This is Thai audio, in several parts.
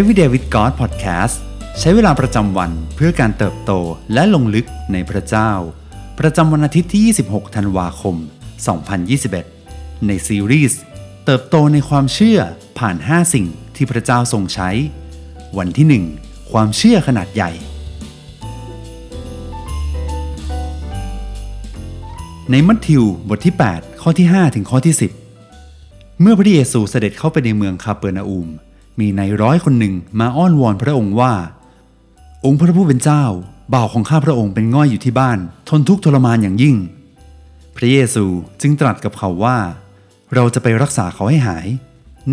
Everyday with God Podcast ใช้เวลาประจำวันเพื่อการเติบโตและลงลึกในพระเจ้า ประจำวันอาทิตย์ที่ 26 ธันวาคม 2021 ในซีรีส์เติบโตในความเชื่อผ่าน 5 สิ่งที่พระเจ้าทรงใช้ วันที่ 1 ความเชื่อขนาดใหญ่ ในมัทธิวบทที่ 8 ข้อที่ 5 ถึงข้อที่ 10 เมื่อพระเยซูเสด็จเข้าไปในเมืองคาเปอร์นาอุม มีนายร้อยคนหนึ่งมาอ้อนวอนพระองค์ว่า องค์พระผู้เป็นเจ้าบ่าวของข้าพระองค์เป็นง่อยอยู่ที่บ้าน ทนทุกข์ทรมานอย่างยิ่ง พระเยซูจึงตรัสกับเขาว่า เราจะไปรักษาเขาให้หาย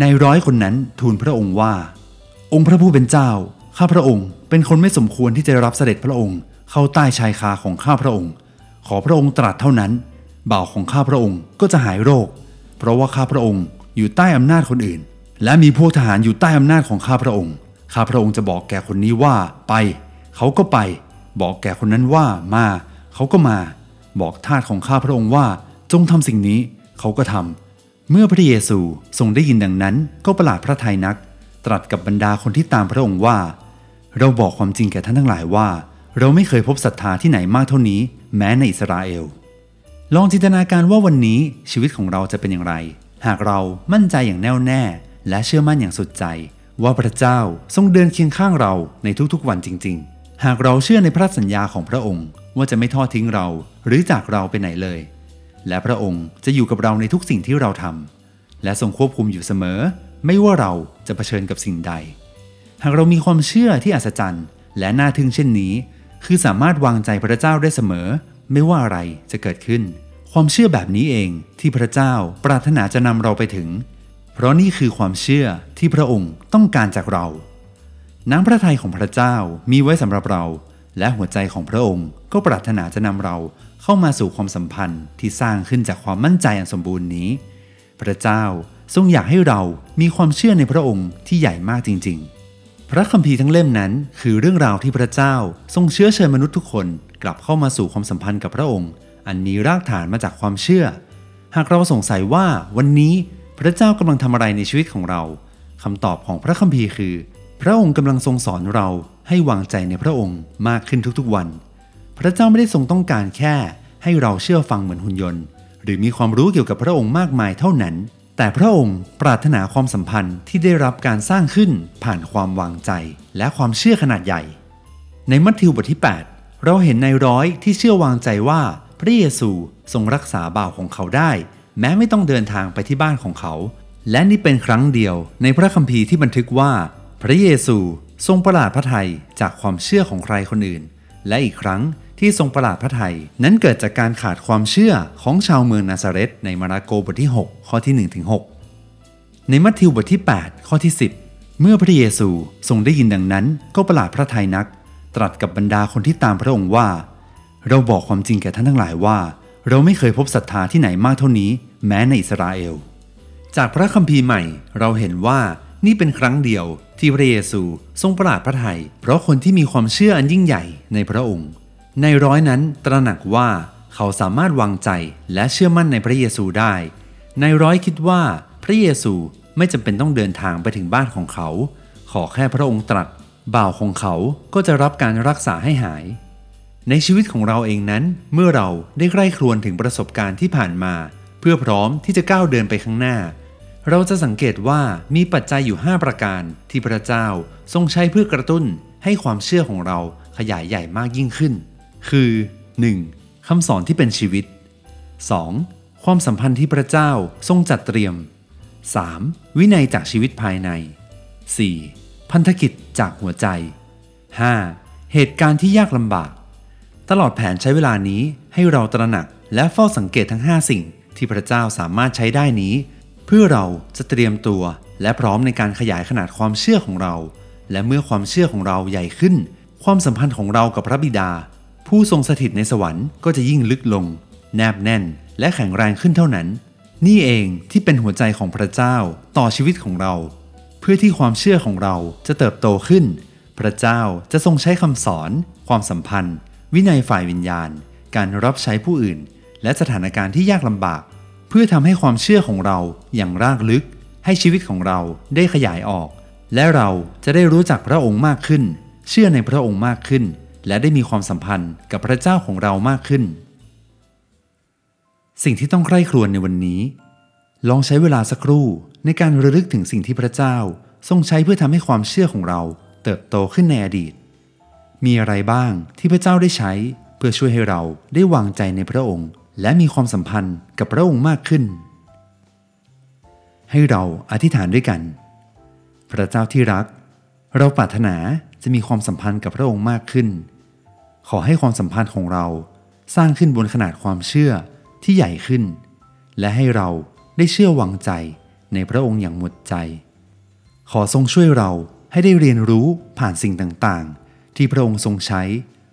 นายร้อยคนนั้นทูลพระองค์ว่า องค์พระผู้เป็นเจ้า ข้าพระองค์ เป็นคนไม่สมควรที่จะรับเสด็จพระองค์ เข้าใต้ชายคาของข้าพระองค์ ขอพระองค์ตรัสเท่านั้นบ่าวของข้าพระองค์ก็จะหายโรค เพราะว่าข้าพระองค์อยู่ใต้อำนาจคนอื่น และมีพวกทหารอยู่ใต้อำนาจของข้าพระองค์ ข้าพระองค์จะบอกแก่คนนี้ว่าไป เขาก็ไป บอกแก่คนนั้นว่ามา เขาก็มา บอกทาสของข้าพระองค์ว่าจงทำสิ่งนี้ เขาก็ทำ เมื่อพระเยซูทรงได้ยินดังนั้น ก็ประหลาดพระทัยนัก ตรัสกับบรรดาคนที่ตามพระองค์ว่า เราบอกความจริงแก่ท่านทั้งหลายว่า เราไม่เคยพบศรัทธาที่ไหนมากเท่านี้ แม้ในอิสราเอล ลองจินตนาการว่าวันนี้ชีวิตของเราจะเป็นอย่างไร หากเรามั่นใจอย่างแน่วแน่ และเชื่อมั่นอย่างสุดใจ ว่าพระเจ้าทรงเดินเคียงข้างเราในทุกๆวันจริง ๆ หากเราเชื่อในพระสัญญาของพระองค์ ว่าจะไม่ทอดทิ้งเราหรือจากเราไปไหนเลย และพระองค์จะอยู่กับเราในทุกสิ่งที่เราทำและทรงควบคุมอยู่เสมอ ไม่ว่าเราจะเผชิญกับสิ่งใด หากเรามีความเชื่อที่อัศจรรย์ และน่าทึ่งเช่นนี้ คือสามารถวางใจพระเจ้าได้เสมอ ไม่ว่าอะไรจะเกิดขึ้น ความเชื่อแบบนี้เองที่พระเจ้าปรารถนาจะนำเราไปถึง เพราะนี่คือความเชื่อที่พระองค์ต้องการจากเรา น้ำพระทัยของพระเจ้ามีไว้สำหรับเรา และหัวใจของพระองค์ก็ปรารถนาจะนำเราเข้ามาสู่ความสัมพันธ์ที่สร้างขึ้นจากความมั่นใจอันสมบูรณ์นี้ พระเจ้าทรงอยากให้เรามีความเชื่อในพระองค์ที่ใหญ่มากจริง ๆ พระคัมภีร์ทั้งเล่มนั้น คือเรื่องราวที่พระเจ้าทรงเชื้อเชิญมนุษย์ทุกคนกลับเข้ามาสู่ความสัมพันธ์กับพระองค์ อันมีรากฐานมาจากความเชื่อ หากเราสงสัยว่าวันนี้ พระเจ้ากำลังทำอะไรในชีวิตของเราคำตอบของพระคัมภีร์คือ พระองค์กำลังทรงสอนเราให้วางใจในพระองค์มากขึ้นทุกๆวัน พระเจ้าไม่ได้ทรงต้องการแค่ ให้เราเชื่อฟังเหมือนหุ่นยนต์ หรือมีความรู้เกี่ยวกับพระองค์มากมายเท่านั้น แต่พระองค์ปรารถนาความสัมพันธ์ที่ได้รับการสร้างขึ้นผ่านความวางใจ และความเชื่อขนาดใหญ่ ในมัทธิวบทที่ 8 เราเห็นในายร้อยที่เชื่อวางใจว่าพระเยซูทรงรักษาบ่าวของเขาได้ แม้ไม่ต้องเดินทางไปที่บ้านของเขา และนี่เป็นครั้งเดียวในพระคัมภีร์ที่บันทึกว่า พระเยซูทรงประหลาดพระทัยจากความเชื่อของใครคนอื่น และอีกครั้งที่ทรงประหลาดพระทัยนั้นเกิดจากการขาดความเชื่อของชาวเมืองนาซาเรตในมาระโกบทที่ 6 ข้อที่1ถึง6ในมัทธิวบทที่ 8 ข้อที่ 10 เมื่อพระเยซูทรงได้ยินดังนั้นก็ประหลาดพระทัยนัก ตรัสกับบรรดาคนที่ตามพระองค์ว่า เราบอกความจริงแก่ท่านทั้งหลายว่า เราไม่เคยพบศรัทธาที่ไหนมากเท่านี้ แม้ในอิสราเอล จากพระคัมภีร์ใหม่เราเห็นว่านี่เป็นครั้งเดียวที่พระเยซูทรงประหลาดพระทัยเพราะคนที่มีความเชื่ออันยิ่งใหญ่ในพระองค์ ในร้อยนั้นตระหนักว่าเขาสามารถวางใจและเชื่อมั่นในพระเยซูได้ ในร้อยคิดว่าพระเยซูไม่จำเป็นต้องเดินทางไปถึงบ้านของเขา ขอแค่พระองค์ตรัสบ่าวของเขาก็จะรับการรักษาให้หาย ในชีวิตของเราเองนั้น เมื่อเราได้ใกล้ครวญถึงประสบการณ์ที่ผ่านมา เพื่อพร้อมที่จะก้าวเดินไปข้างหน้า เราจะสังเกตว่ามีปัจจัยอยู่ 5 ประการที่พระเจ้าทรงใช้เพื่อกระตุ้นให้ความเชื่อของเราขยายใหญ่มากยิ่งขึ้น คือ 1. คำสอนที่เป็นชีวิต 2. ความสัมพันธ์ที่พระเจ้าทรงจัดเตรียม 3. วินัยจากชีวิตภายใน 4. พันธกิจจากหัวใจ 5. เหตุการณ์ที่ยากลำบาก ตลอดแผนใช้เวลานี้ให้เราตระหนักและเฝ้าสังเกตทั้ง 5 สิ่ง ที่พระเจ้าสามารถใช้ได้นี้ เพื่อเราจะเตรียมตัว และพร้อมในการขยายขนาดความเชื่อของเรา และเมื่อความเชื่อของเราใหญ่ขึ้น ความสัมพันธ์ของเรากับพระบิดา ผู้ทรงสถิตในสวรรค์ก็จะยิ่งลึกลง แนบแน่น และแข็งแรงขึ้นเท่านั้น นี่เองที่เป็นหัวใจของพระเจ้าต่อชีวิตของเรา เพื่อที่ความเชื่อของเราจะเติบโตขึ้น พระเจ้าจะทรงใช้คำสอน ความสัมพันธ์ วินัยฝ่ายวิญญาณ การรับใช้ผู้อื่น และสถานการณ์ที่ยากลำบาก เพื่อทำให้ความเชื่อของเราอย่างรากลึก ให้ชีวิตของเราได้ขยายออก และเราจะได้รู้จักพระองค์มากขึ้น เชื่อในพระองค์มากขึ้น และได้มีความสัมพันธ์กับพระเจ้าของเรามากขึ้น สิ่งที่ต้องใคร่ครวญในวันนี้ ลองใช้เวลาสักครู่ในการระลึกถึงสิ่งที่พระเจ้าทรงใช้เพื่อทำให้ความเชื่อของเราเติบโตขึ้นในอดีต มีอะไรบ้างที่พระเจ้าได้ใช้เพื่อช่วยให้เราได้วางใจในพระองค์ และมีความสัมพันธ์กับพระองค์มากขึ้น ให้เราอธิษฐานด้วยกัน พระเจ้าที่รัก เราปรารถนาจะมีความสัมพันธ์กับพระองค์มากขึ้น ขอให้ความสัมพันธ์ของเราสร้างขึ้นบนขนาดความเชื่อที่ใหญ่ขึ้น และให้เราได้เชื่อวางใจในพระองค์อย่างหมดใจ ขอทรงช่วยเราให้ได้เรียนรู้ผ่านสิ่งต่างๆ ที่พระองค์ทรงใช้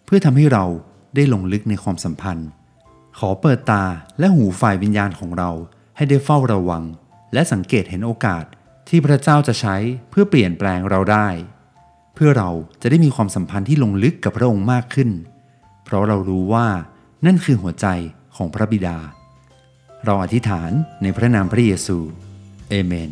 เพื่อทำให้เราได้ลงลึกในความสัมพันธ์ ขอเปิดตาและหูฝ่ายวิญญาณของเราให้ได้เฝ้าระวัง และสังเกตเห็นโอกาสที่พระเจ้าจะใช้เพื่อเปลี่ยนแปลงเราได้ เพื่อเราจะได้มีความสัมพันธ์ที่ลงลึกกับพระองค์มากขึ้น เพราะเรารู้ว่านั่นคือหัวใจของพระบิดา เราอธิษฐานในพระนามพระเยซู เอเมน